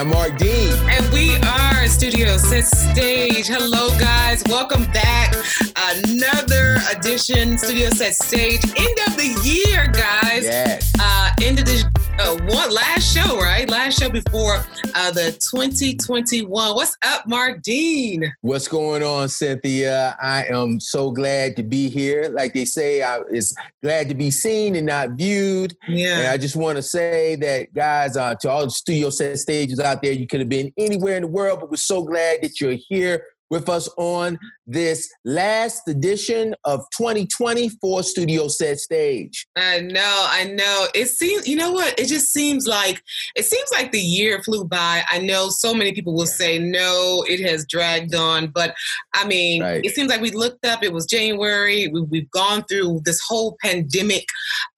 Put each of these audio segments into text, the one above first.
I'm Mark Dean. And we are Studio Set Stage. Hello, guys. Welcome back. Another edition, Studio Set Stage. End of the year, guys. Yes. Uh, end of the uh, one last show, right? Last show before uh, the 2021. What's up, Mark Dean? What's going on, Cynthia? I am so glad to be here. Like they say, I is glad to be seen and not viewed. Yeah. And I just want to say that, guys, uh, to all the studio set stages out there, you could have been anywhere in the world, but we're so glad that you're here with us on this last edition of 2020 for Studio Set Stage. I know, I know. It seems, you know what? It just seems like it seems like the year flew by. I know so many people will say no, it has dragged on, but I mean, Right. it seems like we looked up. It was January. We, we've gone through this whole pandemic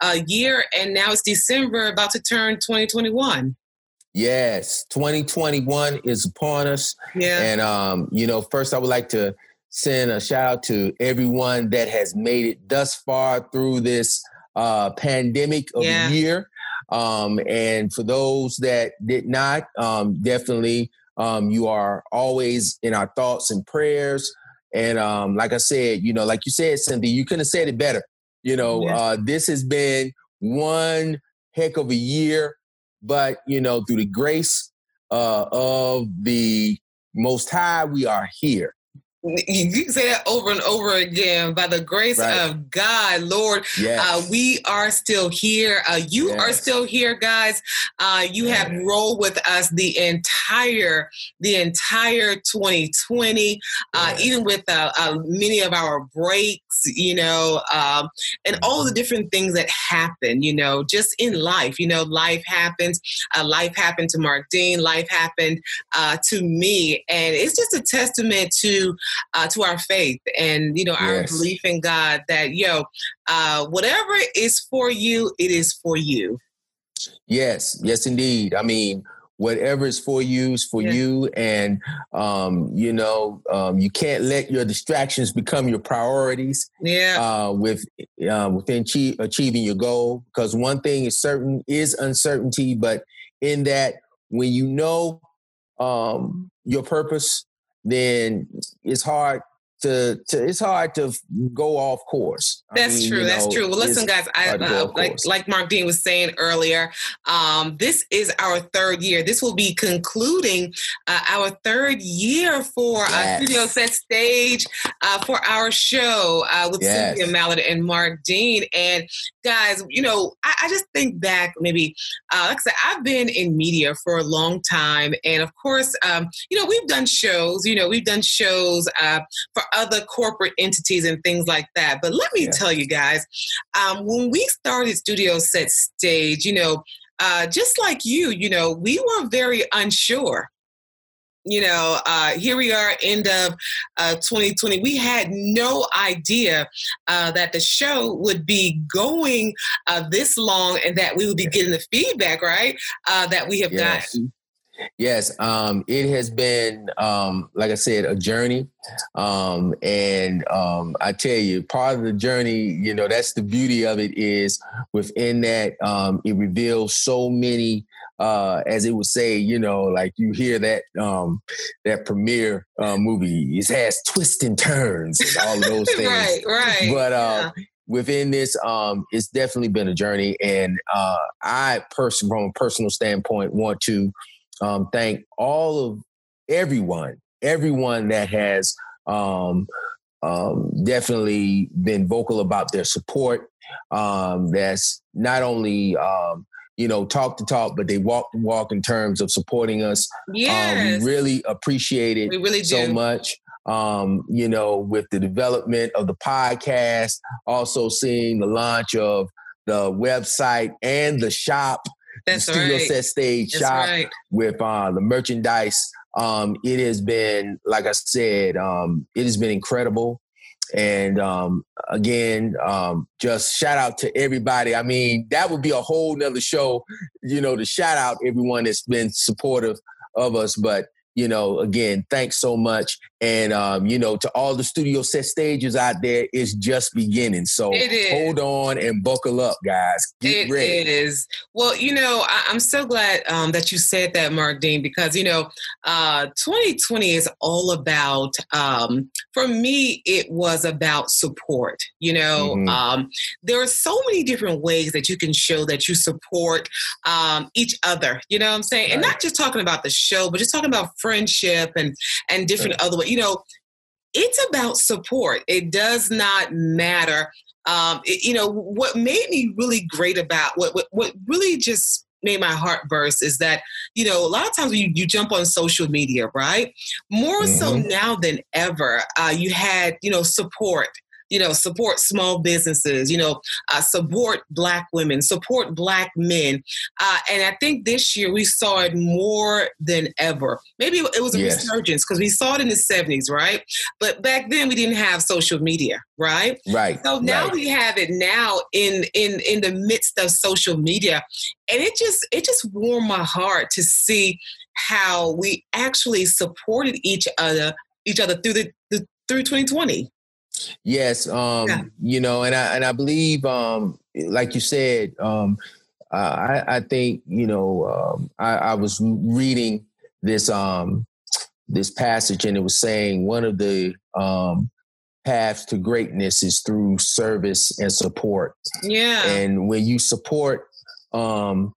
uh, year, and now it's December, about to turn 2021. Yes, 2021 is upon us. Yeah, And um, you know, first I would like to send a shout out to everyone that has made it thus far through this uh, pandemic of Yeah. a year. Um, and for those that did not, um, definitely um, you are always in our thoughts and prayers. And um, like I said, you know, like you said, Cindy, you couldn't have said it better. You know, Yeah. uh, this has been one heck of a year, but you know, through the grace uh, of the Most High, we are here. you say that over and over again. By the grace Right. of God, Lord, Yes. Uh, we are still here. Uh, you are still here, guys. Uh, you have rolled with us the entire, the entire 2020, uh, even with uh, uh, many of our breaks, you know, um, and all the different things that happen, you know, just in life. You know, life happens. Uh, life happened to Mark Dean. Life happened uh, to me, and it's just a testament to uh, to our faith and you know our Yes. belief in God that yo, uh, whatever is for you, it is for you. Yes, yes, indeed. I mean, whatever is for you is for Yeah. you, and um, you know, um, you can't let your distractions become your priorities Yeah, uh, with uh, within achie- achieving your goal. Because one thing is certain is uncertainty, but in that, when you know um, your purpose, then it's hard to, to it's hard to go off course. I that's mean, true. you That's true. Well, listen, guys, I hard to go, uh, like course. like Mark Dean was saying earlier. Um, this is our third year. This will be concluding uh, our third year for uh, Yes. Studio Set Stage uh, for our show uh, with Yes. Cynthia Mallard and Mark Dean. And guys, you know, I, I just think back maybe, uh, like I said, I've been in media for a long time, and of course, um, you know, we've done shows. You know, we've done shows uh, for other corporate entities and things like that. But let me Yeah. tell you guys, um, when we started Studio Set Stage, you know, uh, just like you, you know, we were very unsure. You know, uh, here we are, end of uh, 2020. We had no idea uh, that the show would be going uh, this long and that we would be getting the feedback, right? Uh, that we have Yes. gotten. Yes, um, it has been, um, like I said, a journey. Um, and um, I tell you, part of the journey, you know, that's the beauty of it is within that, um, it reveals so many, uh, as it would say, you know, like you hear that um, that premiere uh, movie, it has twists and turns and all of those things. right, right. But Yeah. uh, within this, um, it's definitely been a journey, and uh, I, person from a personal standpoint, want to um, thank all of everyone, everyone that has um, um, definitely been vocal about their support. Um, that's not only um, you know talk to talk, but they walk the walk in terms of supporting us. yes. Um, we really appreciate it we really do. so much. Um, you know, with the development of the podcast, also seeing the launch of the website and the shop, That's the Studio right. Set Stage That's shop right. with uh, the merchandise. Um, it has been, like I said, um, it has been incredible. And um, again, um, just shout out to everybody. I mean, that would be a whole nother show, you know, to shout out everyone that's been supportive of us. But you know, again, thanks so much. And um, you know, to all the studio set stages out there, it's just beginning. So hold on and buckle up, guys. Get it ready. It is. Well, you know, I, am so glad um, that you said that, Mark Dean, because you know, uh, 2020 is all about. Um, for me, it was about support. You know, mm-hmm. um, there are so many different ways that you can show that you support um, each other. You know what I'm saying? Right. And not just talking about the show, but just talking about friendship and and different right. other ways you know, it's about support. It does not matter. Um, it, you know, what made me really great about what, what, what really just made my heart burst is that you know a lot of times you, you jump on social media right more mm-hmm. so now than ever uh, you had you know support you know, support small businesses, you know, uh, support Black women, support Black men. Uh, and I think this year we saw it more than ever. Maybe it was a yes. resurgence because we saw it in the 70s, right? But back then we didn't have social media, right? Right. So now right. we have it now in in in the midst of social media. And it just it just warmed my heart to see how we actually supported each other each other through the, the through 2020. Yes, um, yeah. you know, and I and I believe, um, like you said, um, I, I think you know, um, I, I was reading this um, this passage, and it was saying one of the um, paths to greatness is through service and support. Yeah, and when you support, um,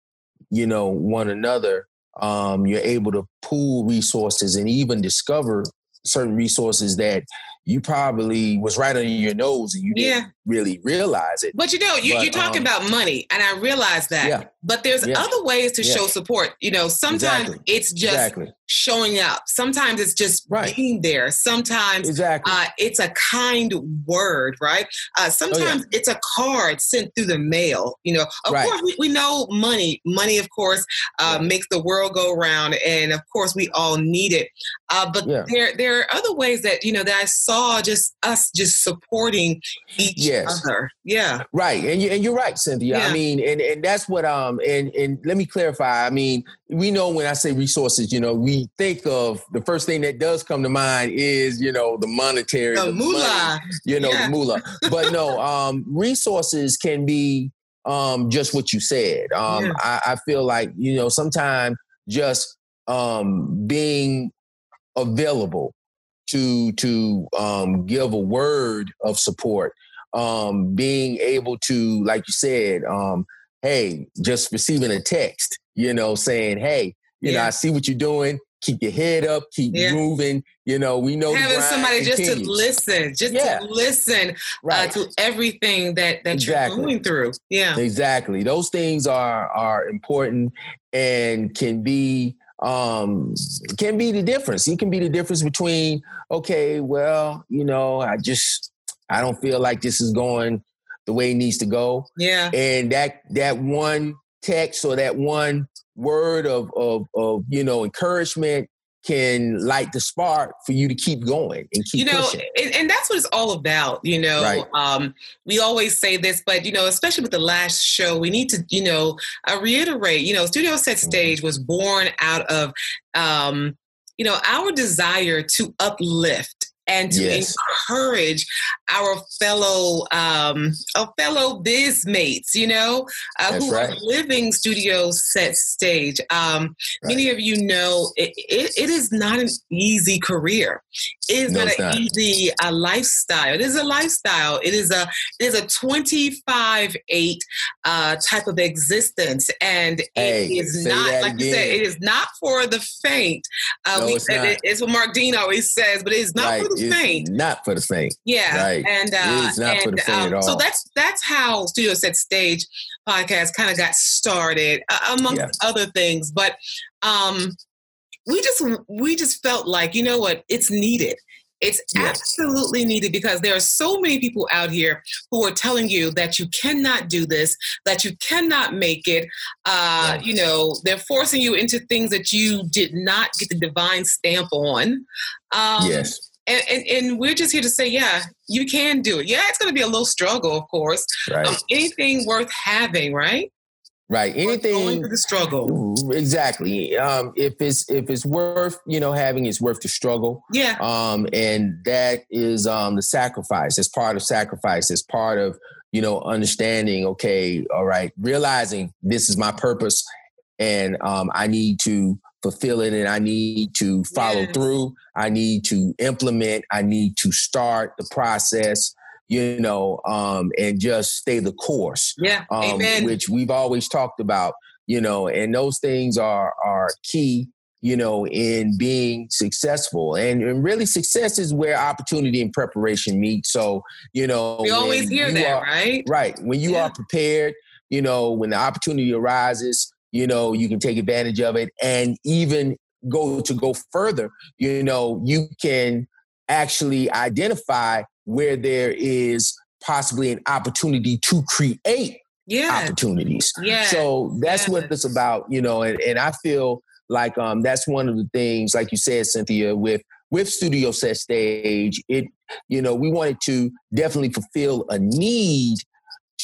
you know, one another, um, you're able to pool resources and even discover certain resources that you probably was right on your nose and you didn't really realize it. But you know, you, are talking um, about money, and I realize that. Yeah. But there's yeah. other ways to yeah. show support. You know, sometimes exactly. it's just exactly. showing up. Sometimes it's just right. being there. Sometimes exactly. Uh, it's a kind word, right? Uh, sometimes oh, it's a card sent through the mail. You know, of right. course we, we, know money. Money, of course, uh, makes the world go round, and of course we all need it. Uh, but there there are other ways that you know that I saw just us just supporting each yes. other. Yeah, right. And you and you're right, Cynthia. I mean, and and that's what um um, and and let me clarify. I mean, we know when I say resources, you know, we think of the first thing that does come to mind is you know the monetary, the, the moolah, money, you know, yeah. the moolah. But no, um, resources can be um, just what you said. Um, yeah. I, I feel like you know sometimes just um, being available to to um, give a word of support um, being able to, like you said, um, hey, just receiving a text, you know, saying, hey, you yeah. know, I see what you're doing. Keep your head up, keep yeah. moving. You know, we know having somebody continues. just to listen, just yeah. to listen uh, right. uh, to everything that that exactly. you're going through. Yeah, exactly. Those things are are important and can be um can be the difference. It can be the difference between okay, well, you know, I just I don't feel like this is going the way it needs to go. Yeah. And that that one text or that one word of of, of you know encouragement can light the spark for you to keep going and keep you know pushing. And, and that's what it's all about you know right. um, we always say this but you know especially with the last show we need to you know uh, reiterate you know studio set mm-hmm. stage was born out of um, you know our desire to uplift and to yes. encourage our fellow um, our fellow biz mates, you know, uh, who right. are living studio set stage. Um, right. Many of you know it, it, it is not an easy career. It is no, not an easy uh, lifestyle. It is a lifestyle. It is a it is a twenty five eight uh, type of existence, and hey, it is not like again. you said. It is not for the faint. Uh, no, we, it's, not. it's what Mark Dean always says, but it is not right. for the it's faint. Not for the faint. Yeah, right. And uh, it's not and, for the faint um, at all. So that's that's how Studio Set Stage podcast kind of got started, uh, amongst yeah. other things. But um, we just we just felt like you know what it's needed it's yes. absolutely needed because there are so many people out here who are telling you that you cannot do this, that you cannot make it. Uh, yes. You know, they're forcing you into things that you did not get the divine stamp on. Um, yes. And, and, and, we're just here to say, yeah, you can do it. Yeah, it's going to be a little struggle, of course. Right. Um, anything worth having, right? Right. Anything going through the struggle. Exactly. Um, if it's if it's worth, you know, having it's worth the struggle. Yeah. Um, and that is um the sacrifice. It's part of sacrifice. It's part of, you know, understanding, okay, all right, realizing this is my purpose and um I need to fulfill it and I need to follow yes. through. I need to implement. I need to start the process you know, um, and just stay the course. Yeah. Um. Which we've always talked about, you know, and those things are are key, you know, in being successful. And, and really success is where opportunity and preparation meet. So, you know, we always hear that, are, right? Right. When you yeah. are prepared, you know, when the opportunity arises, you know, you can take advantage of it and even go to go further, you know, you can actually identify where there is possibly an opportunity to create yeah. opportunities. Yeah. So that's what it's about, you know, and, and I feel like um that's one of the things, like you said, Cynthia, with with Studio Set Stage, it, you know, we wanted to definitely fulfill a need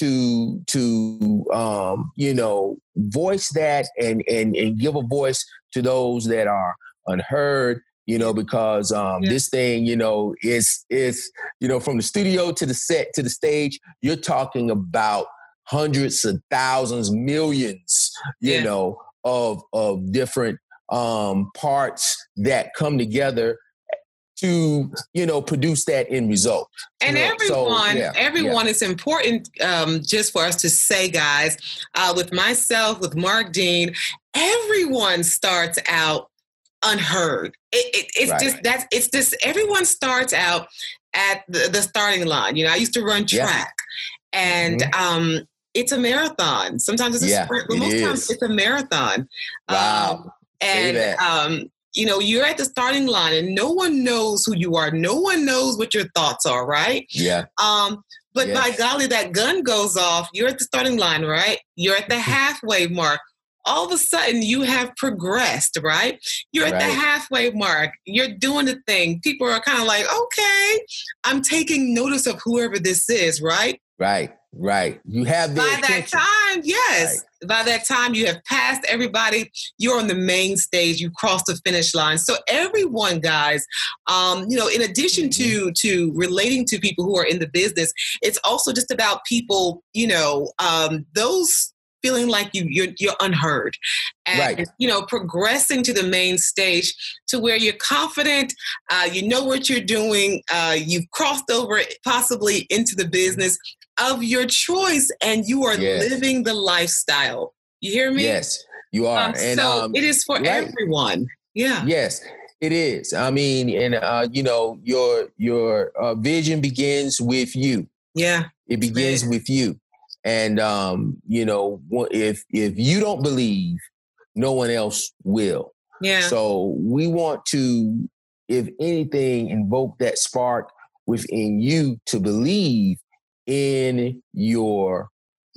to to um, you know, voice that and and and give a voice to those that are unheard you know, because um, yeah. this thing, you know, is is you know from the studio to the set to the stage, you're talking about hundreds of thousands, millions, you yeah. know, of of different um, parts that come together to you know produce that end result and you know, everyone so, yeah, everyone yeah. is important um, just for us to say guys uh, with myself with mark dean everyone starts out unheard. It, it, it's right. just that's it's just everyone starts out at the, the, starting line. You know, I used to run track, yeah. and mm-hmm. um, it's a marathon. Sometimes it's a sprint, but most times it's a marathon. Wow. Um, and um, you know, you're at the starting line, and no one knows who you are. No one knows what your thoughts are. Right? Yeah. Um, but yes. by golly, that gun goes off. You're at the starting line, right? You're at the mm-hmm. halfway mark all of a sudden you have progressed, right? You're right. at the halfway mark. You're doing the thing. People are kind of like, okay, I'm taking notice of whoever this is, right? Right, right. You have by that time, yes. Right. By that time, you have passed everybody. You're on the main stage. You crossed the finish line. So everyone, guys, um, you know, in addition mm-hmm. to to relating to people who are in the business, it's also just about people, you know, um, those feeling like you you're, you're unheard. And right. you know progressing to the main stage to where you're confident uh, you know what you're doing uh, you've crossed over possibly into the business of your choice and you are yes. living the lifestyle. You hear me? Yes you are. Um, and so um, it is for right. everyone. Yeah. Yes it is. I mean and uh, you know your your uh, vision begins with you. Yeah. It begins with you and um, you know, if if you don't believe, no one else will. Yeah. So we want to, if anything, invoke that spark within you to believe in your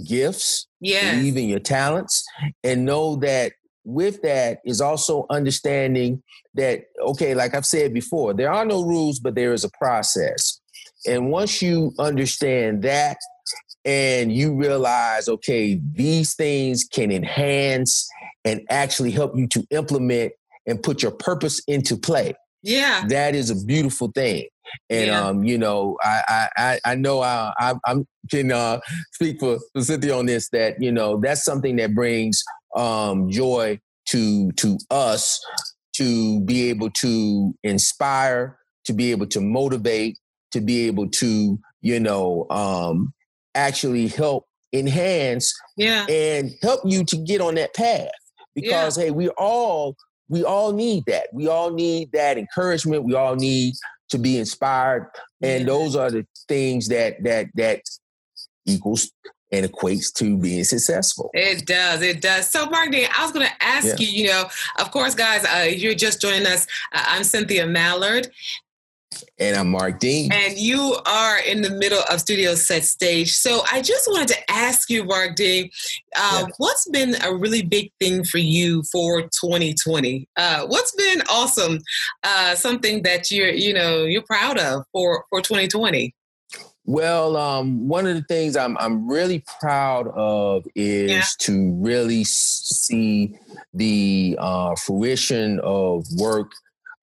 gifts, yeah, believe in your talents, and know that with that is also understanding that okay, like I've said before, there are no rules, but there is a process. And once you understand that and you realize, okay, these things can enhance and actually help you to implement and put your purpose into play. Yeah. That is a beautiful thing. And yeah. um, you know, I I I know I I I'm, can uh, speak for, for Cynthia on this that you know that's something that brings um, joy to to us to be able to inspire, to be able to motivate, to be able to you know um, actually help enhance yeah. and help you to get on that path because yeah. hey we all we all need that we all need that encouragement we all need to be inspired and yeah. those are the things that that that equals and equates to being successful. It does. It does. So, Mark, I was going to ask yeah. you, you know, of course, guys, uh, you're just joining us. Uh, I'm Cynthia Mallard, and I'm Mark Dean. And you are in the middle of Studio Set Stage. So I just wanted to ask you, Mark Dean, uh, yeah. what's been a really big thing for you for 2020? Uh, what's been awesome? Uh, something that you're, you know, you're proud of for for 2020? Well, um, one of the things I'm I'm really proud of is yeah. to really see the uh, fruition of work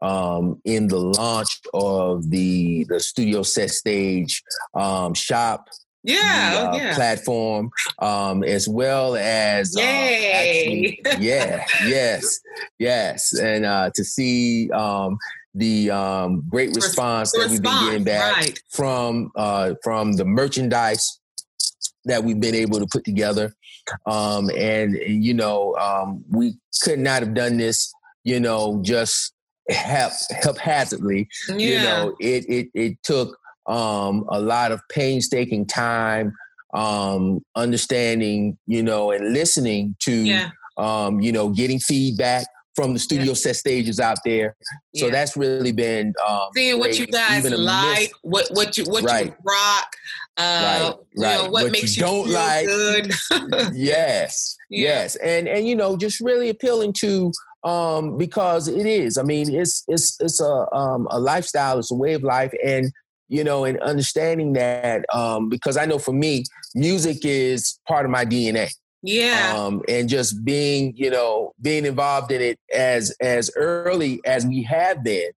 um, in the launch of the the studio set stage um, shop yeah, the, oh, uh, yeah. platform, um, as well as Yay. Uh, actually, yeah, yes, yes, and uh, to see um, the um, great response that we've been getting back right. from uh, from the merchandise that we've been able to put together, um, and you know um, we could not have done this, you know, just hap- haphazardly. Yeah. You know, it it it took um, a lot of painstaking time, um, understanding, you know, and listening to, yeah. um, you know, getting feedback from the studio yeah. set stages out there. So yeah. that's really been um, seeing what you guys like, what what you what right. you rock, uh, right, you right. Know, what, what, makes you, don't you like. Good. yes, yeah. yes, and and you know, just really appealing to um, because it is. I mean, it's it's it's a um, a lifestyle, it's a way of life, and you know, and understanding that um, because I know for me, music is part of my DNA. Yeah. Um, and just being, you know, being involved in it as as early as we have been,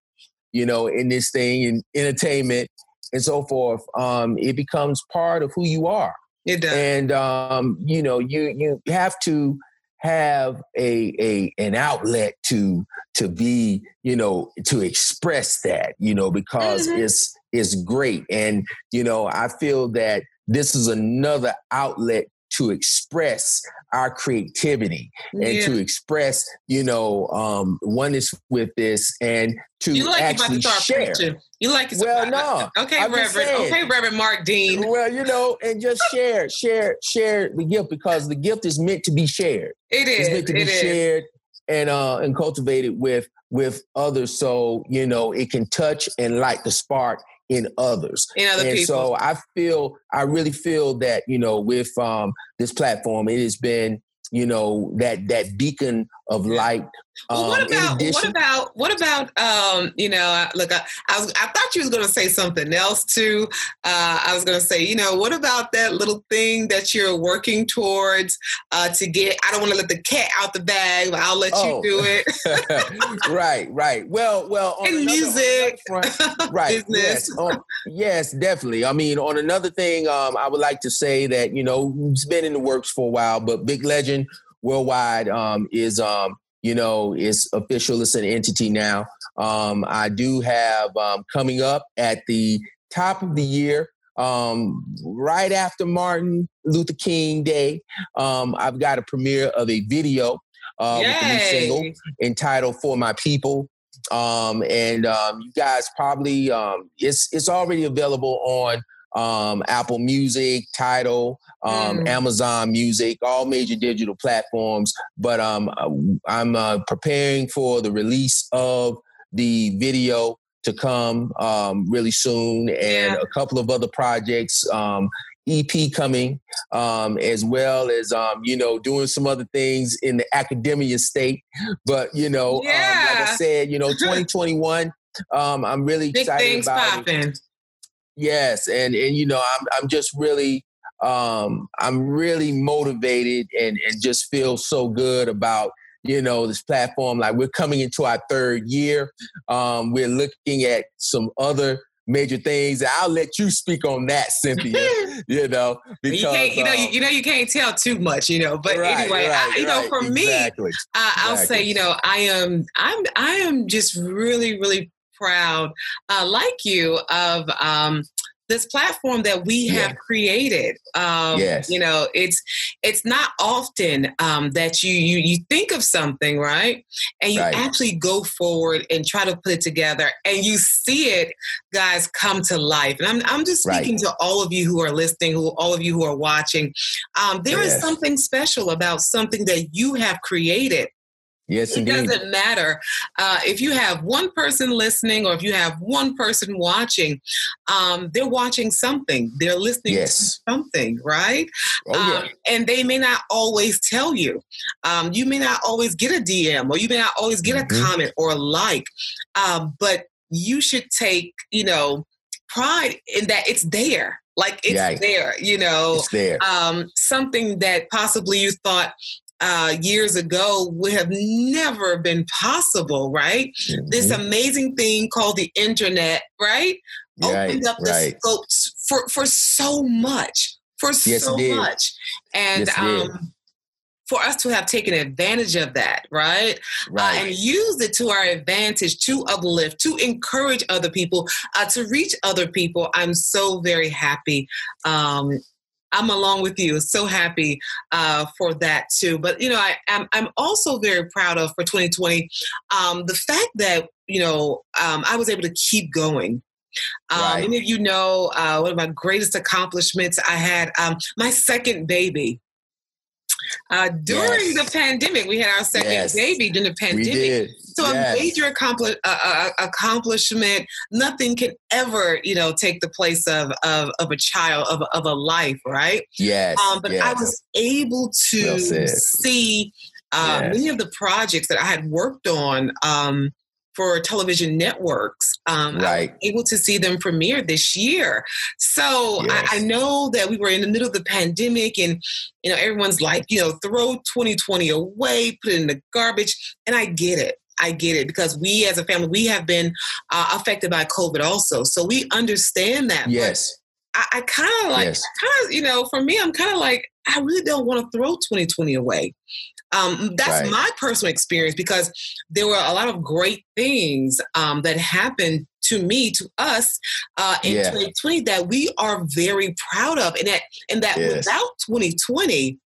you know, in this thing in entertainment and so forth, um, it becomes part of who you are. It does. And um, you know, you you have to have a a an outlet to to be you know to express that you know because mm-hmm. it's it's great and you know i feel that this is another outlet to express our creativity and yeah. to express, you know, um, oneness with this and to you like actually to share. Preaching. You like it? Well, no. Okay, I'm Reverend. Okay, Reverend Mark Dean. Well, you know, and just share, share, share the gift because the gift is meant to be shared. It is. It's meant to be shared and uh and cultivated with with others so you know it can touch and light the spark in others. In other and people. so I feel, I really feel that, you know, with um, this platform, it has been, you know, that that beacon of light well, what um, about addition, what about what about um, you know? Look, I, I, was I thought you was going to say something else too. Uh, I was going to say, you know, what about that little thing that you're working towards uh, to get? I don't want to let the cat out the bag, but I'll let oh. you do it. right, right. Well, well, on another, music, front, right? yes, on, yes, definitely. I mean, on another thing, um, I would like to say that you know it's been in the works for a while, but Big Legend Worldwide um, is um, you know, it's official. It's an entity now. Um, I do have um, coming up at the top of the year, um, right after Martin Luther King Day. Um, I've got a premiere of a video uh, with a new single entitled "For My People." Um, and um, you guys probably it's it's already available on um, Apple Music, Tidal, um, mm. Amazon Music, all major digital platforms. But um, uh, I'm uh, preparing for the release of the video to come um, really soon, and yeah. a couple of other projects. Um, EP coming, um, as well as um, you know doing some other things in the academia state. But you know, yeah. um, like I said, you know, 2021. Um, I'm really Big excited about popping. it. Yes, and and you know, I'm I'm just really um I'm really motivated and and just feel so good about you know this platform. Like we're coming into our third year. Um we're looking at some other major things. I'll let you speak on that cynthia you know because you, can't, you know you, um, you, know you can't tell too much you know but right, anyway right, I, you right, know for exactly, me uh, i'll say you know i am i'm i am just really really proud, uh, like you, of um, this platform that we have yeah. created. Um, yes. You know, it's it's not often um, that you, you you think of something right, and you right. actually go forward and try to put it together, and you see it, guys, come to life. And I'm I'm just speaking right. to all of you who are listening, who all of you who are watching. Um, there yes. is something special about something that you have created Yes, it indeed. doesn't matter uh, if you have one person listening or if you have one person watching. Um, they're watching something. They're listening yes. to something, right? Oh, yeah. Um, and they may not always tell you. Um, you may not always get a DM or you may not always get mm-hmm. a comment or a like. Um, but you should take, you know, pride in that it's there. Like it's right. there, you know. It's there. Um, something that possibly you thought uh, years ago would have never been possible, right? Mm-hmm. This amazing thing called the internet, right? right Opened up the right. scopes for, for so much, for yes, so much. And yes, um, for us to have taken advantage of that, right? Right. Uh, and used it to our advantage to uplift, to encourage other people, uh, to reach other people. I'm so very happy um, I'm along with you. So happy uh, for that too. But you know, I, am I'm, I'm also very proud of for 2020 um, the fact that you know um, I was able to keep going. Um, right. Many of you know uh, one of my greatest accomplishments. I had um, my second baby. Uh, during yes. the pandemic, we had our second yes. baby during the pandemic. So yes. a major accompli- uh, uh, accomplishment. Nothing can ever, you know, take the place of of, of a child of, of a life, right? Yes. Um, but I was able to see uh, many of the projects that I had worked on. Um, for television networks. Um, right. able to see them premiere this year. So yes. I, I, know that we were in the middle of the pandemic and, you know, everyone's like, you know, throw 2020 away, put it in the garbage. And I get it. I get it because we as a family, we have been uh, affected by COVID also. So we understand that. Yes. I, I kind of like, yes. kind of, you know, for me, I'm kind of like, I really don't want to throw 2020 away. Um, that's right. my personal experience because there were a lot of great things um, that happened to me, to us uh, in yeah. 2020 that we are very proud of, and that and that yes. without 2020,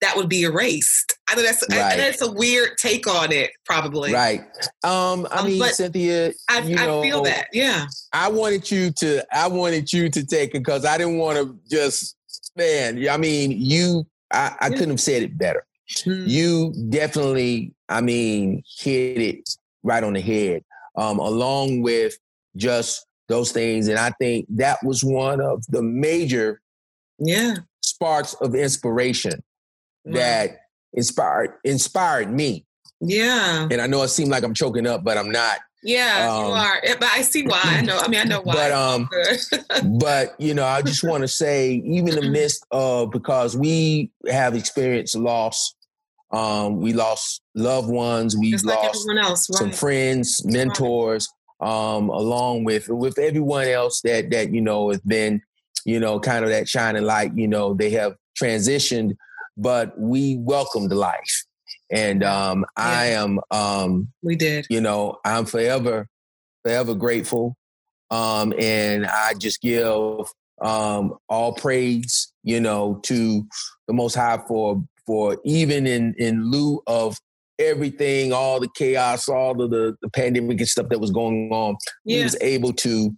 that would be erased. I know that's right. I, that's a weird take on it, probably. Right. Um, I um, mean, Cynthia, I, you know, I feel that. Yeah. I wanted you to. I wanted you to take it because I didn't want to just man. I mean, you. I, I couldn't have said it better. Mm. You definitely, I mean, hit it right on the head, um, along with just those things. And I think that was one of the major yeah. sparks of inspiration that inspired inspired me. Yeah. And I know it seemed like I'm choking up, but I'm not. Yeah, um, you are. But I see why. I know. I mean, I know why. But um, but you know, I just want to say, even in the midst of because we have experienced loss um, we lost loved ones. We Just lost like else, right. some friends, mentors, um, along with with everyone else that that you know has been, you know, kind of that shining light. You know, they have transitioned, but we welcomed life, and um, yeah. I am. Um, we did. You know, I'm forever, forever grateful, um, and I just give um, all praise, you know, to the Most High for for even in in lieu of everything, all the chaos, all of the, the pandemic and stuff that was going on, yeah. he was able to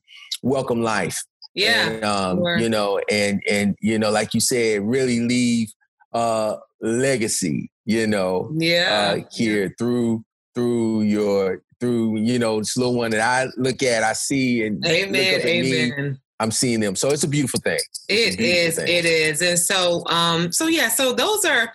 welcome life. Yeah. And, um, sure. you know, and and you know, like you said, really leave uh legacy, you know, yeah, uh, here yeah. through through your through, you know, this little one that I look at, I see and Amen. Amen. Me, I'm seeing them. So it's a beautiful thing. It's it is. Thing. It is. And so, um, so yeah, so those are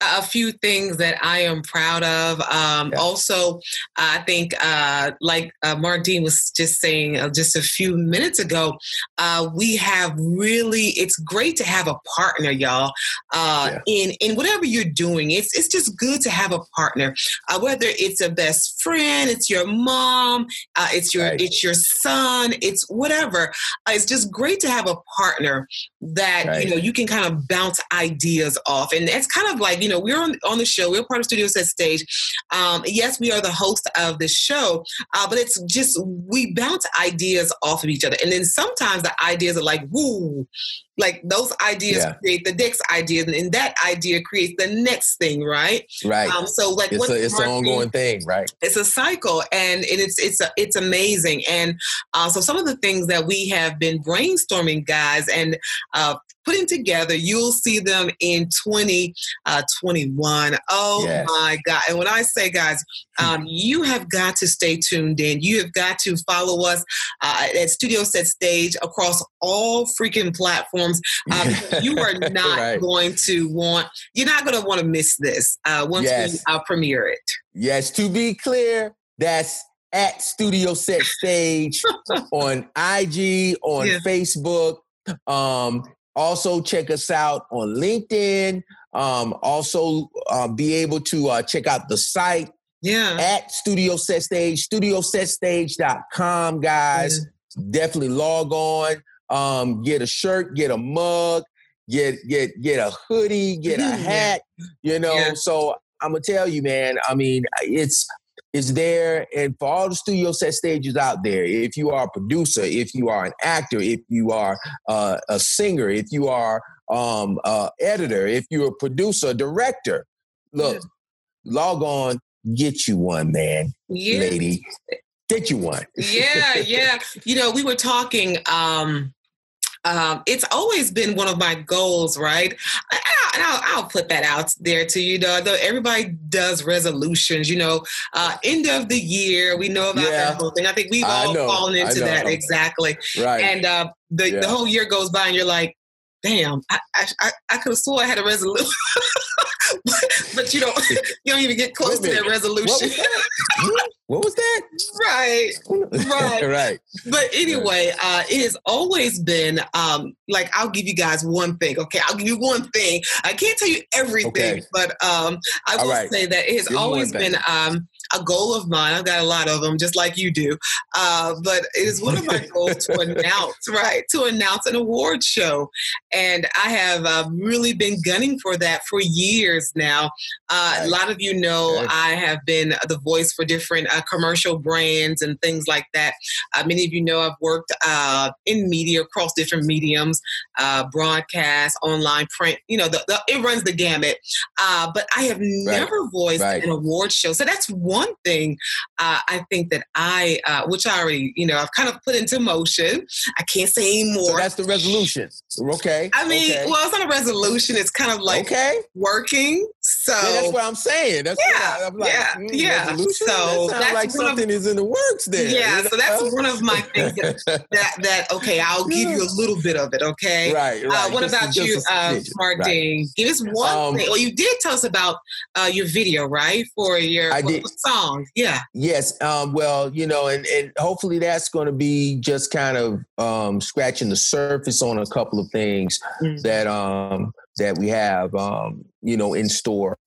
a few things that I am proud of. Um, yeah. Also, I think, uh, like uh, Mark Dean was just saying uh, just a few minutes ago, uh, we have really. It's great to have a partner, y'all. Uh, yeah. In in whatever you're doing, it's it's just good to have a partner. Uh, whether it's a best friend, it's your mom, it's your right. it's your son, it's whatever. it's just great to have a partner that right. you know you can kind of bounce ideas off, and it's kind of like you know, we're on, on the show. We're part of Studio Set Stage. Um, yes, we are the host of the show, uh, but it's just we bounce ideas off of each other. And then sometimes the ideas are like, woo, like those ideas yeah. create the next idea, and then that idea creates the next thing, right? Right. Um, so like, it's, a, it's an ongoing thing, right? It's a cycle, and, and it's it's a, it's amazing. And uh, so some of the things that we have been brainstorming, guys, and uh, putting together. You'll see them in 2021. Uh, oh yes. my God. And when I say, guys, um, you have got to stay tuned in. You have got to follow us uh, at Studio Set Stage across all freaking platforms. Um, you are not right. going to want, you're not going to want to miss this uh, once yes. we uh, premiere it. Yes, to be clear, that's at Studio Set Stage on IG, on yeah. Facebook. Um, also, check us out on LinkedIn. Um, also, uh, be able to uh, check out the site yeah. at Studio Set Stage, studioSetStage.com, guys. Yeah. Definitely log on. Um, get a shirt, get a mug, get get get a hoodie, get a hat. You know, yeah. so I'm gonna tell you, man. I mean, it's is there. And for all the studio set stages out there, if you are a producer, if you are an actor, if you are uh, a singer, if you are um, uh, editor, if you're a producer, director, look, log on, get you one, man, yeah. lady, get you one. yeah, yeah. You know, we were talking. Um, um, it's always been one of my goals, right? And I'll, I'll, put that out there to you. Know, everybody does resolutions, you know, uh, end of the year. We know about yeah. that whole thing. I think we've all fallen into that exactly. Right. And uh, the, yeah. the whole year goes by, and you're like, damn, I I, I could have swore I had a resolution. but, you don't you don't even get close to that resolution. What was that? right. Right. right. But anyway, uh, it has always been um, like I'll give you guys one thing. Okay, I'll give you one thing. I can't tell you everything, okay. but um, I will right. say that it has give always been um, a goal of mine. I've got a lot of them, just like you do. Uh, but it is one of my goals to announce, right? To announce an award show, and I have uh, really been gunning for that for years now. Uh, a lot of you know okay. I have been the voice for different uh, commercial brands and things like that. Uh, many of you know I've worked uh, in media across different mediums, uh, broadcast, online, print. You know, the, the, it runs the gamut. Uh, but I have right. never voiced right. an award show, so that's one thing uh, I think that I, which I already, you know, I've kind of put into motion. I can't say anymore. So that's the resolution. Okay. I mean, okay. well, it's not a resolution. It's kind of like okay. working. So yeah, that's what I'm saying. That's yeah, I, am like, yeah, mm, yeah. Resolution? So that that's like something of, is in the works there. Yeah, you know? so that's one of my things that, that, that okay, I'll give you a little bit of it. Okay, right. right. Uh, what just, about just you, uh, Smart right. Give us one um, thing. Well, you did tell us about uh, your video, right, for your I did. song. Yeah. Yes. Um, well, you know, and and hopefully that's going to be just kind of um, scratching the surface on a couple of things mm-hmm. that um that we have, um, you know, in store.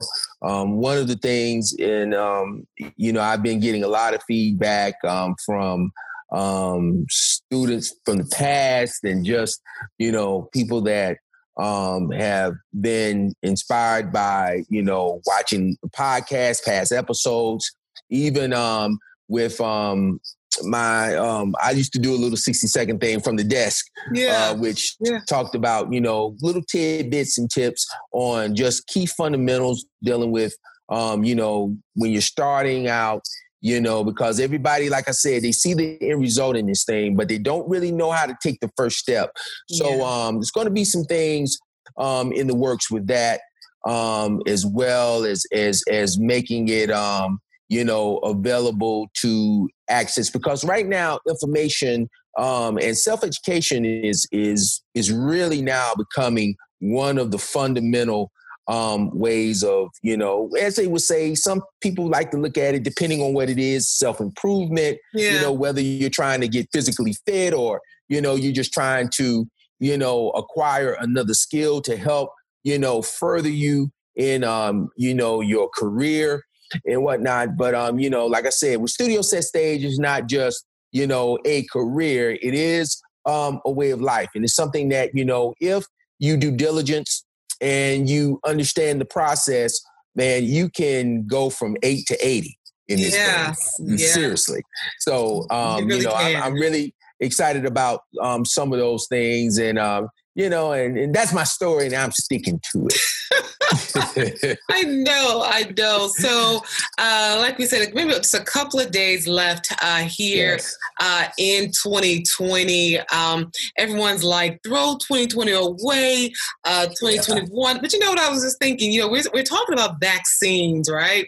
Um, one of the things, and um, you know, I've been getting a lot of feedback um, from um, students from the past, and just you know, people that um, have been inspired by you know watching podcasts, past episodes, even um, with um, my um I used to do a little 60 second thing from the desk. Yeah. Uh, which yeah. talked about, you know, little tidbits and tips on just key fundamentals dealing with um, you know, when you're starting out, you know, because everybody, like I said, they see the end result in this thing, but they don't really know how to take the first step. So yeah. um there's gonna be some things um in the works with that um as well as as as making it um you know, available to access because right now information um, and self-education is is is really now becoming one of the fundamental um, ways of you know as they would say some people like to look at it depending on what it is self-improvement yeah. you know whether you're trying to get physically fit or you know you're just trying to you know acquire another skill to help you know further you in um you know your career and whatnot. But um, you know, like I said, with Studio Set Stage is not just you know a career; it is um a way of life, and it's something that you know if you do diligence and you understand the process, man, you can go from eight to eighty in this yes. thing. Seriously. So um, you, really you know, I'm, I'm, really excited about um, some of those things, and um, you know, and, and that's my story, and I'm sticking to it. I know, I know. So, uh, like we said, maybe it's a couple of days left uh, here yes. uh, in 2020. Um, everyone's like, throw 2020 away, 2021. Uh, but you know what I was just thinking? You know, we're, we're talking about vaccines, right?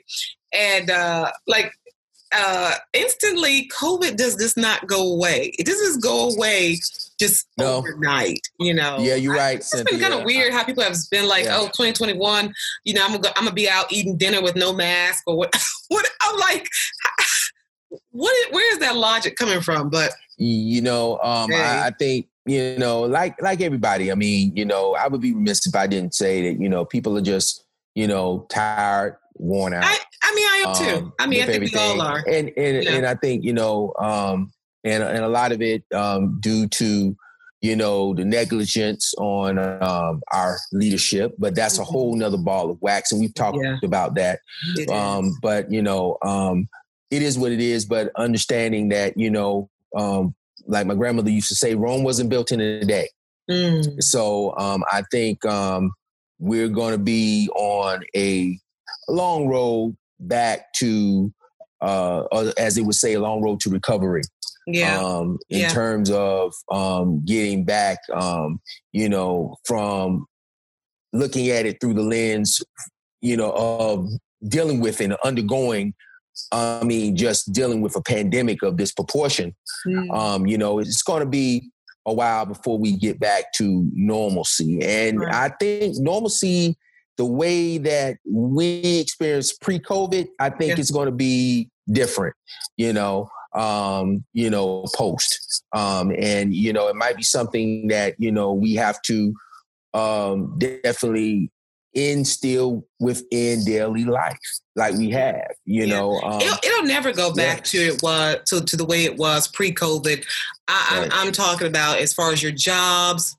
And uh, like, uh, instantly, COVID does this not go away. It doesn't go away just no. overnight, you know. Yeah, you're right. It's been kind of weird how people have been like, yeah. "Oh, 2021, you know, I'm gonna I'm gonna be out eating dinner with no mask or what." what I'm like, what? Where is that logic coming from? But you know, um, hey. I, I think you know, like like everybody. I mean, you know, I would be remiss if I didn't say that. You know, people are just you know tired, worn out. I, I mean, I am too. Um, I mean, I think everything. we all are. And and yeah. and I think you know, um, and and a lot of it um, due to you know the negligence on um, our leadership, but that's mm-hmm. a whole nother ball of wax, and we've talked yeah. about that. Um, but you know, um, it is what it is. But understanding that you know, um, like my grandmother used to say, Rome wasn't built in a day. Mm. So um, I think um, we're going to be on a long road back to, uh, as they would say, a long road to recovery. Yeah. Um, in yeah. terms of um, getting back, um, you know, from looking at it through the lens, you know, of dealing with and undergoing I mean, just dealing with a pandemic of this proportion, mm. um, you know, it's going to be a while before we get back to normalcy. And right. I think normalcy, the way that we experienced pre-COVID, I think yeah. it's going to be different. You know, um, you know, post. Um, and you know, it might be something that you know we have to um, definitely instill within daily life like we have you yeah. know um, it'll, it'll, never go back yeah. to it was to, to the way it was pre-covid I, right. I'm, I'm talking about as far as your jobs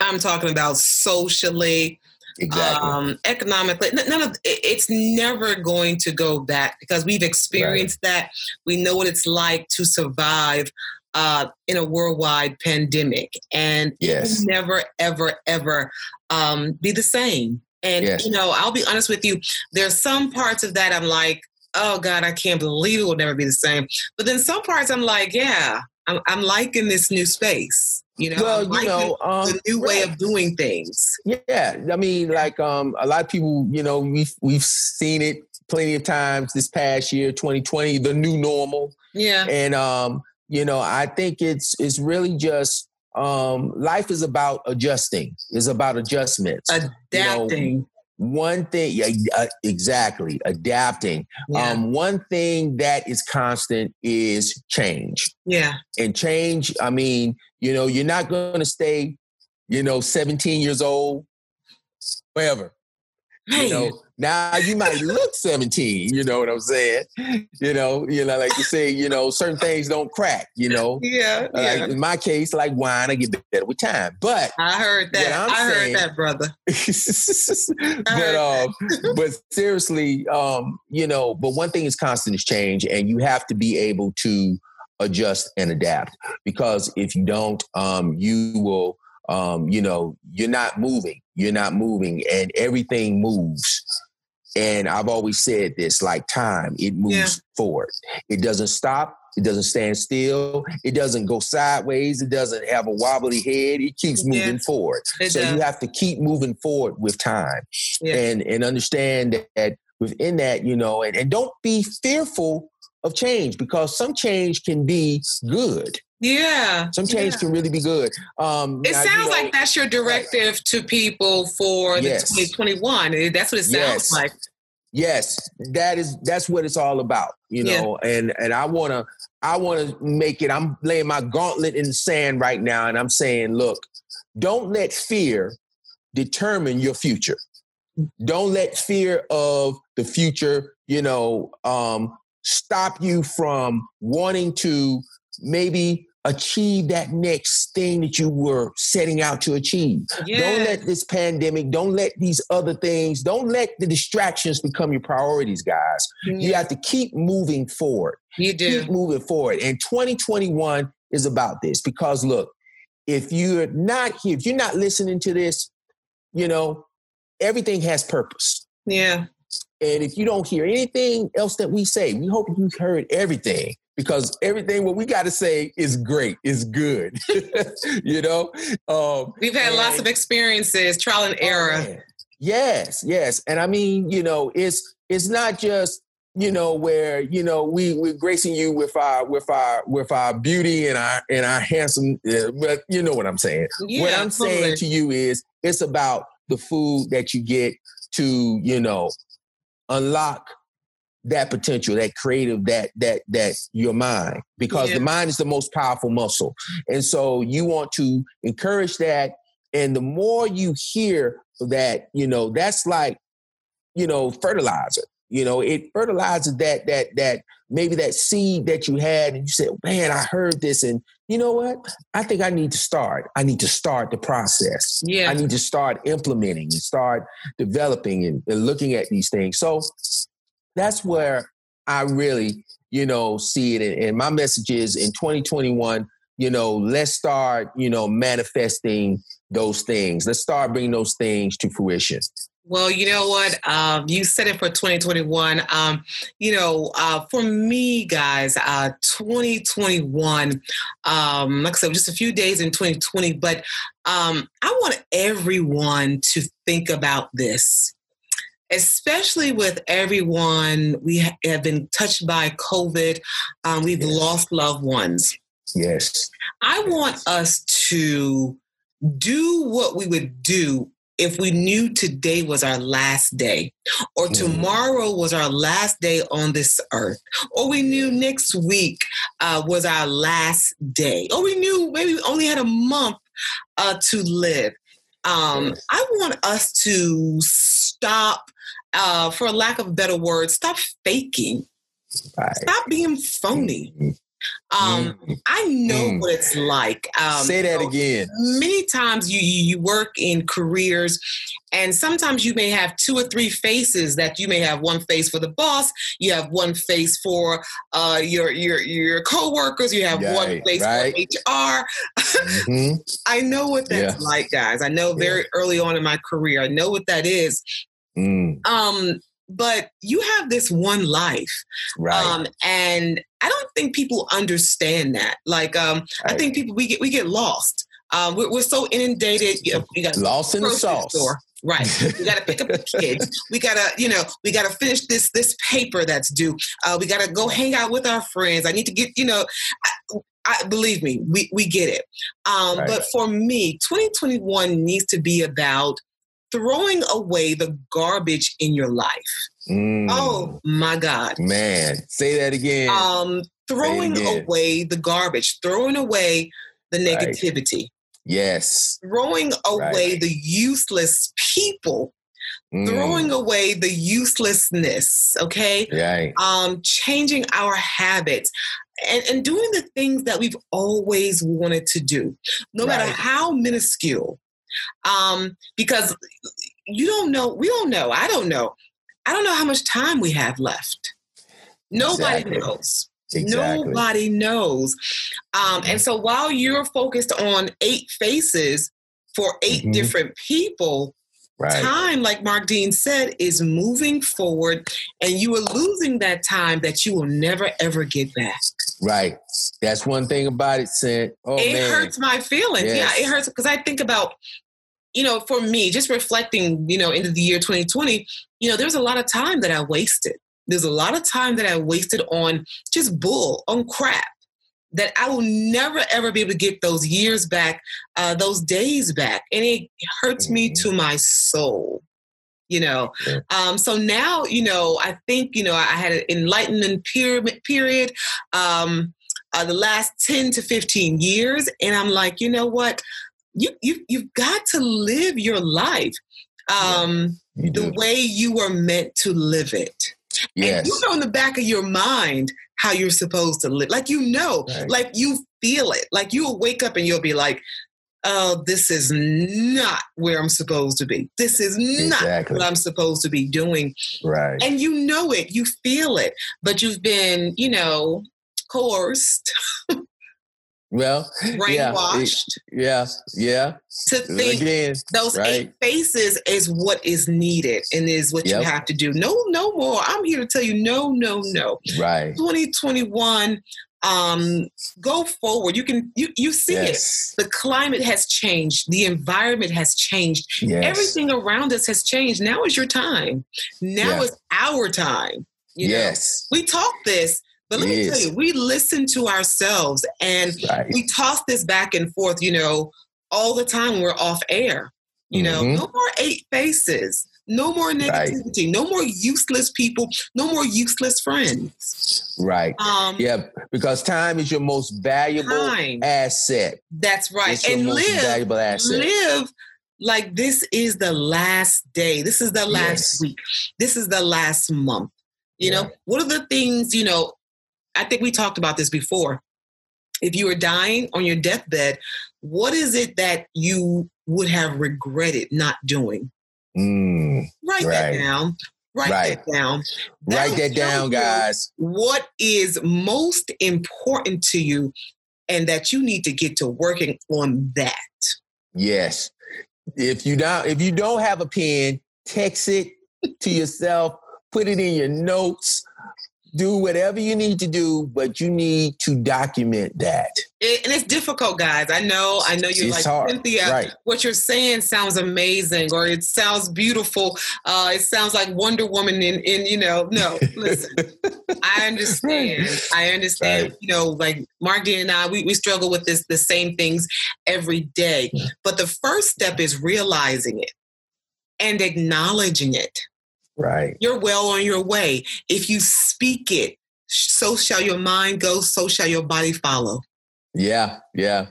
i'm talking about socially exactly. um, economically. None of it's never going to go back because we've experienced right. that. We know what it's like to survive uh, in a worldwide pandemic, and yes. never, ever, ever um, be the same. And yes. you know, I'll be honest with you. There's some parts of that I'm like, oh God, I can't believe it will never be the same. But then some parts I'm like, yeah, I'm, I'm liking this new space. You know, well, you know, um, the new right. way of doing things. Yeah, I mean, like um, a lot of people, you know, we've we've seen it plenty of times this past year, 2020, the new normal. Yeah, and um, you know, I think it's it's really just um, life is about adjusting. Is about adjustments. Adapting. You know, one thing, yeah, uh, exactly, adapting. Yeah. Um, one thing that is constant is change. Yeah. And change, I mean, you know, you're not going to stay, you know, 17 years old forever. Man. You know, now you might look 17, you know what I'm saying? You know, you know, like you say, you know, certain things don't crack, you know. Yeah. Uh, yeah. in my case, like wine, I get better with time. But I heard that. I saying, heard that, brother. but um, but seriously, um, you know, but one thing is constant is change, and you have to be able to adjust and adapt. Because if you don't, um, you will um, you know, you're not moving. You're not moving, and everything moves. And I've always said this like time, it moves yeah. forward. It doesn't stop. It doesn't stand still. It doesn't go sideways. It doesn't have a wobbly head. It keeps moving yeah. forward. So does. you have to keep moving forward with time yeah. and, and understand that within that, you know, and, and don't be fearful of change because some change can be good. Yeah. Some change yeah. can really be good. Um, it now, sounds you know, like that's your directive to people for yes. the 2021. That's what it sounds yes. like. Yes, that is that's what it's all about, you know. Yeah. And and I want to I want to make it I'm laying my gauntlet in the sand right now and I'm saying, look, don't let fear determine your future. Don't let fear of the future, you know, um, stop you from wanting to maybe achieve that next thing that you were setting out to achieve. Yeah. Don't let this pandemic, don't let these other things, don't let the distractions become your priorities, guys. You have to keep moving forward. You do. Keep moving forward. And 2021 is about this because look, if you're not here, if you're not listening to this, you know, everything has purpose. Yeah. And if you don't hear anything else that we say, we hope you've heard everything because everything what we got to say is great, is good. you know, um, we've had and, lots of experiences, trial and error. Oh, yes, yes, and I mean, you know, it's it's not just you know where you know we we're gracing you with our with our with our beauty and our and our handsome, uh, but you know what I'm saying. Yeah, what I'm saying to you is, it's about the food that you get to you know unlock that potential, that creative, that that that your mind, because yeah. the mind is the most powerful muscle, and so you want to encourage that. And the more you hear that, you know, that's like, you know, fertilizer. You know, it fertilizes that that that maybe that seed that you had, and you said, "Man, I heard this, and you know what? I think I need to start. I need to start the process. Yeah, I need to start implementing and start developing and, and looking at these things." So that's where I really, you know, see it. And my message is in 2021, you know, let's start, you know, manifesting those things. Let's start bringing those things to fruition. Well, you know what? Um, you said it for 2021. Um, you know, uh, for me, guys, uh, 2021, um, like I said, just a few days in 2020, but um, I want everyone to think about this, especially with everyone. We have been touched by COVID, um, we've yes. lost loved ones. Yes. I want us to do what we would do if we knew today was our last day, or mm. tomorrow was our last day on this earth, or we knew next week uh, was our last day, or we knew maybe we only had a month uh, to live, um, I want us to stop, uh, for lack of a better word, stop faking. Right. Stop being phony. Um, mm. I know mm. what it's like. Um, Say that again. Many times you, you work in careers, and sometimes you may have two or three faces. That you may have one face for the boss, you have one face for uh, your your your coworkers, you have one face right. for HR. Mm-hmm. I know what that's yeah. like, guys. I know very yeah. early on in my career. I know what that is. Mm. Um, but you have this one life right um, and i don't think people understand that like um, right. i think people we get we get lost um, we're, we're, so inundated you, know, you got lost in the sauce store. right we got to pick up the kids we got to you know we got to finish this this paper that's due uh, we got to go hang out with our friends i need to get you know I, I, believe me, we, we get it. Um, right. But for me, 2021 needs to be about throwing away the garbage in your life. Mm. Oh my God. Man, say that again. Um, throwing again. away the garbage, throwing away the negativity. Right. Yes. Throwing away right. the useless people. Mm. Throwing away the uselessness, okay? Right. Um, changing our habits and, and doing the things that we've always wanted to do, no right. matter how minuscule um, because you don't know, we don't know, I don't know. I don't know how much time we have left. Nobody exactly. knows. Exactly. Nobody knows. Um, and so while you're focused on eight faces for 8 mm-hmm. different people, Right. Time, like Mark Dean said, is moving forward, and you are losing that time that you will never ever get back. Right. That's one thing about it, Sid. Oh, it man. hurts my feelings. Yes. Yeah, it hurts because I think about, you know, for me, just reflecting, you know, into the year 2020, you know, there's a lot of time that I wasted. There's a lot of time that I wasted on just bull, on crap that I will never ever be able to get those years back, uh, those days back, and it hurts mm-hmm. me to my soul. You know, um, so now you know. I think you know I had an enlightenment period. Period. Um, uh, the last ten to fifteen years, and I'm like, you know what? You you you've got to live your life um, yeah, the way you were meant to live it. Yes. And you know in the back of your mind how you're supposed to live. Like you know, right. like you feel it. Like you'll wake up and you'll be like, oh, this is not where I'm supposed to be. This is not exactly. what I'm supposed to be doing. Right. And you know it, you feel it, but you've been, you know, coerced Well, brainwashed. Yeah, yeah. To think Again, those right. eight faces is what is needed and is what yep. you have to do. No, no more. I'm here to tell you, no, no, no. Right. 2021. Um, go forward. You can you you see yes. it. The climate has changed. The environment has changed. Yes. Everything around us has changed. Now is your time. Now is our time. You yes. Know? We talk this but let me tell you, we listen to ourselves and right. we toss this back and forth, you know, all the time we're off air. You know, mm-hmm. no more eight faces. No more negativity. Right. No more useless people. No more useless friends. Right. Um, yeah, because time is your most valuable time. asset. That's right. It's and live, valuable asset. Live like this is the last day. This is the last yes. week. This is the last month. You yeah. know, what are the things, you know, I think we talked about this before. If you were dying on your deathbed, what is it that you would have regretted not doing? Mm, Write right. that down. Write right. that down. Write that down, guys. What is most important to you and that you need to get to working on that. Yes. If you don't if you don't have a pen, text it to yourself, put it in your notes, do whatever you need to do, but you need to document that. It, and it's difficult, guys. I know, I know you're it's like hard. Cynthia. Right. What you're saying sounds amazing, or it sounds beautiful. Uh, it sounds like Wonder Woman. In, in you know, no, listen. I understand. I understand. Right. You know, like Mark D and I, we, we struggle with this the same things every day. But the first step is realizing it and acknowledging it Right. You're well on your way. If you speak it, so shall your mind go, so shall your body follow. Yeah, yeah.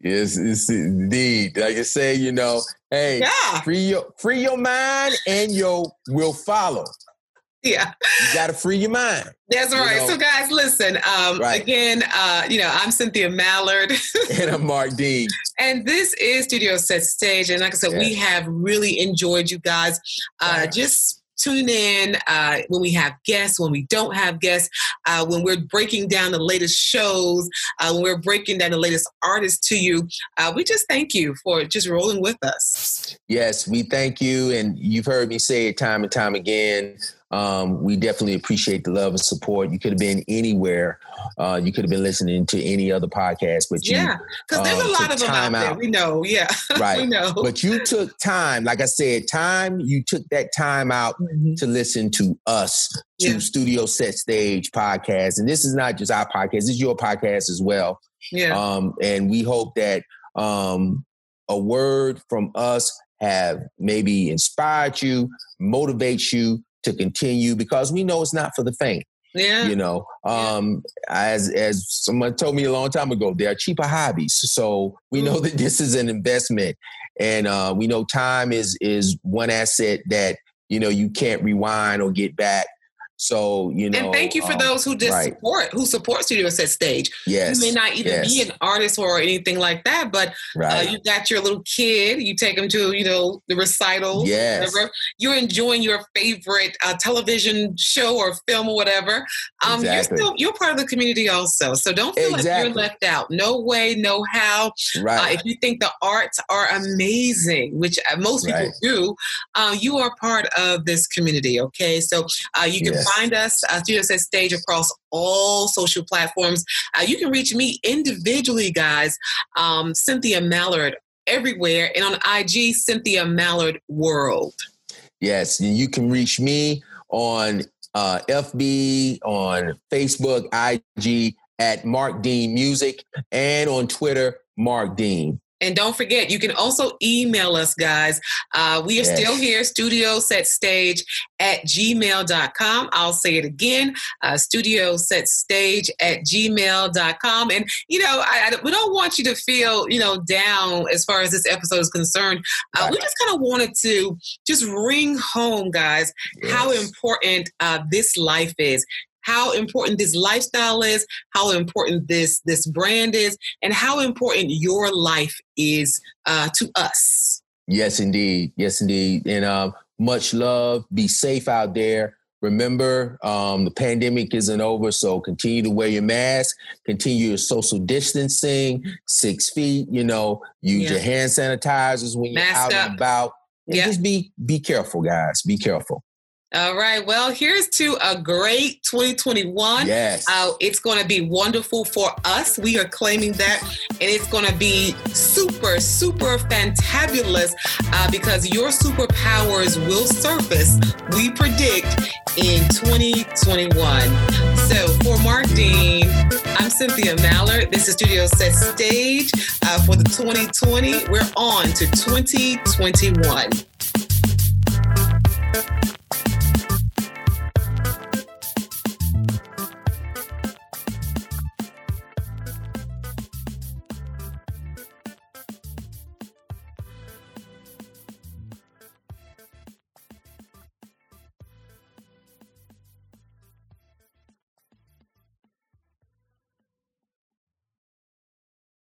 Yes, it's indeed. Like I say, you know, hey, yeah. free your free your mind and your will follow. Yeah. You gotta free your mind. That's right. know? So guys, listen, um, right. again, uh, you know, I'm Cynthia Mallard. and I'm Mark Dean. And this is Studio Set Stage. And like I said, yes. we have really enjoyed you guys. Uh, just tune in uh, when we have guests, when we don't have guests, uh, when we're breaking down the latest shows, uh, when we're breaking down the latest artists to you. Uh, we just thank you for just rolling with us. Yes, we thank you. And you've heard me say it time and time again. Um, we definitely appreciate the love and support. You could have been anywhere. Uh, you could have been listening to any other podcast, but you, yeah, because there's um, a lot of them out, out there. We know, yeah, right. we know. But you took time, like I said, time. You took that time out mm-hmm. to listen to us, to yeah. Studio Set Stage podcast, and this is not just our podcast; this is your podcast as well. Yeah. Um, and we hope that um, a word from us have maybe inspired you, motivates you to continue because we know it's not for the faint. Yeah. You know, um, as as someone told me a long time ago, there are cheaper hobbies. So we know mm. that this is an investment, and uh, we know time is is one asset that you know you can't rewind or get back. So you know, and thank you for um, those who just right. support who support Studio Set Stage. Yes, you may not even yes. be an artist or anything like that, but uh, right. uh, you got your little kid. You take them to you know the recital. Yes, whatever. you're enjoying your favorite uh, television show or film or whatever. Um, exactly. You're still you're part of the community also, so don't feel exactly. like you're left out. No way, no how. Right. Uh, if you think the arts are amazing, which uh, most people right. do, uh, you are part of this community. Okay, so you can. Yes find us, uh, Studio Set Stage, across all social platforms. Uh, you can reach me individually, guys. Um, Cynthia Mallard everywhere, and on IG, Cynthia Mallard World. Yes, you can reach me on uh, FB, on Facebook, IG at Mark Dean Music, and on Twitter, Mark Dean. And don't forget, you can also email us, guys. Uh, we are yes. still here, studio set stage at gmail.com. I'll say it again, uh, studio set stage at gmail.com. And, you know, I, I, we don't want you to feel, you know, down as far as this episode is concerned. Uh, we just kind of wanted to just ring home, guys, yes. how important uh, this life is how important this lifestyle is, how important this this brand is, and how important your life is uh, to us. Yes, indeed. Yes, indeed. And um, much love. Be safe out there. Remember, um, the pandemic isn't over, so continue to wear your mask, continue your social distancing, six feet. You know, use yeah. your hand sanitizers when you're out up. and about. And yeah. just be be careful, guys. Be careful. All right. Well, here's to a great 2021. Yes. Uh, it's going to be wonderful for us. We are claiming that. And it's going to be super, super fantabulous uh, because your superpowers will surface, we predict, in 2021. So for Mark Dean, I'm Cynthia Mallard. This is Studio Set Stage uh, for the 2020. We're on to 2021.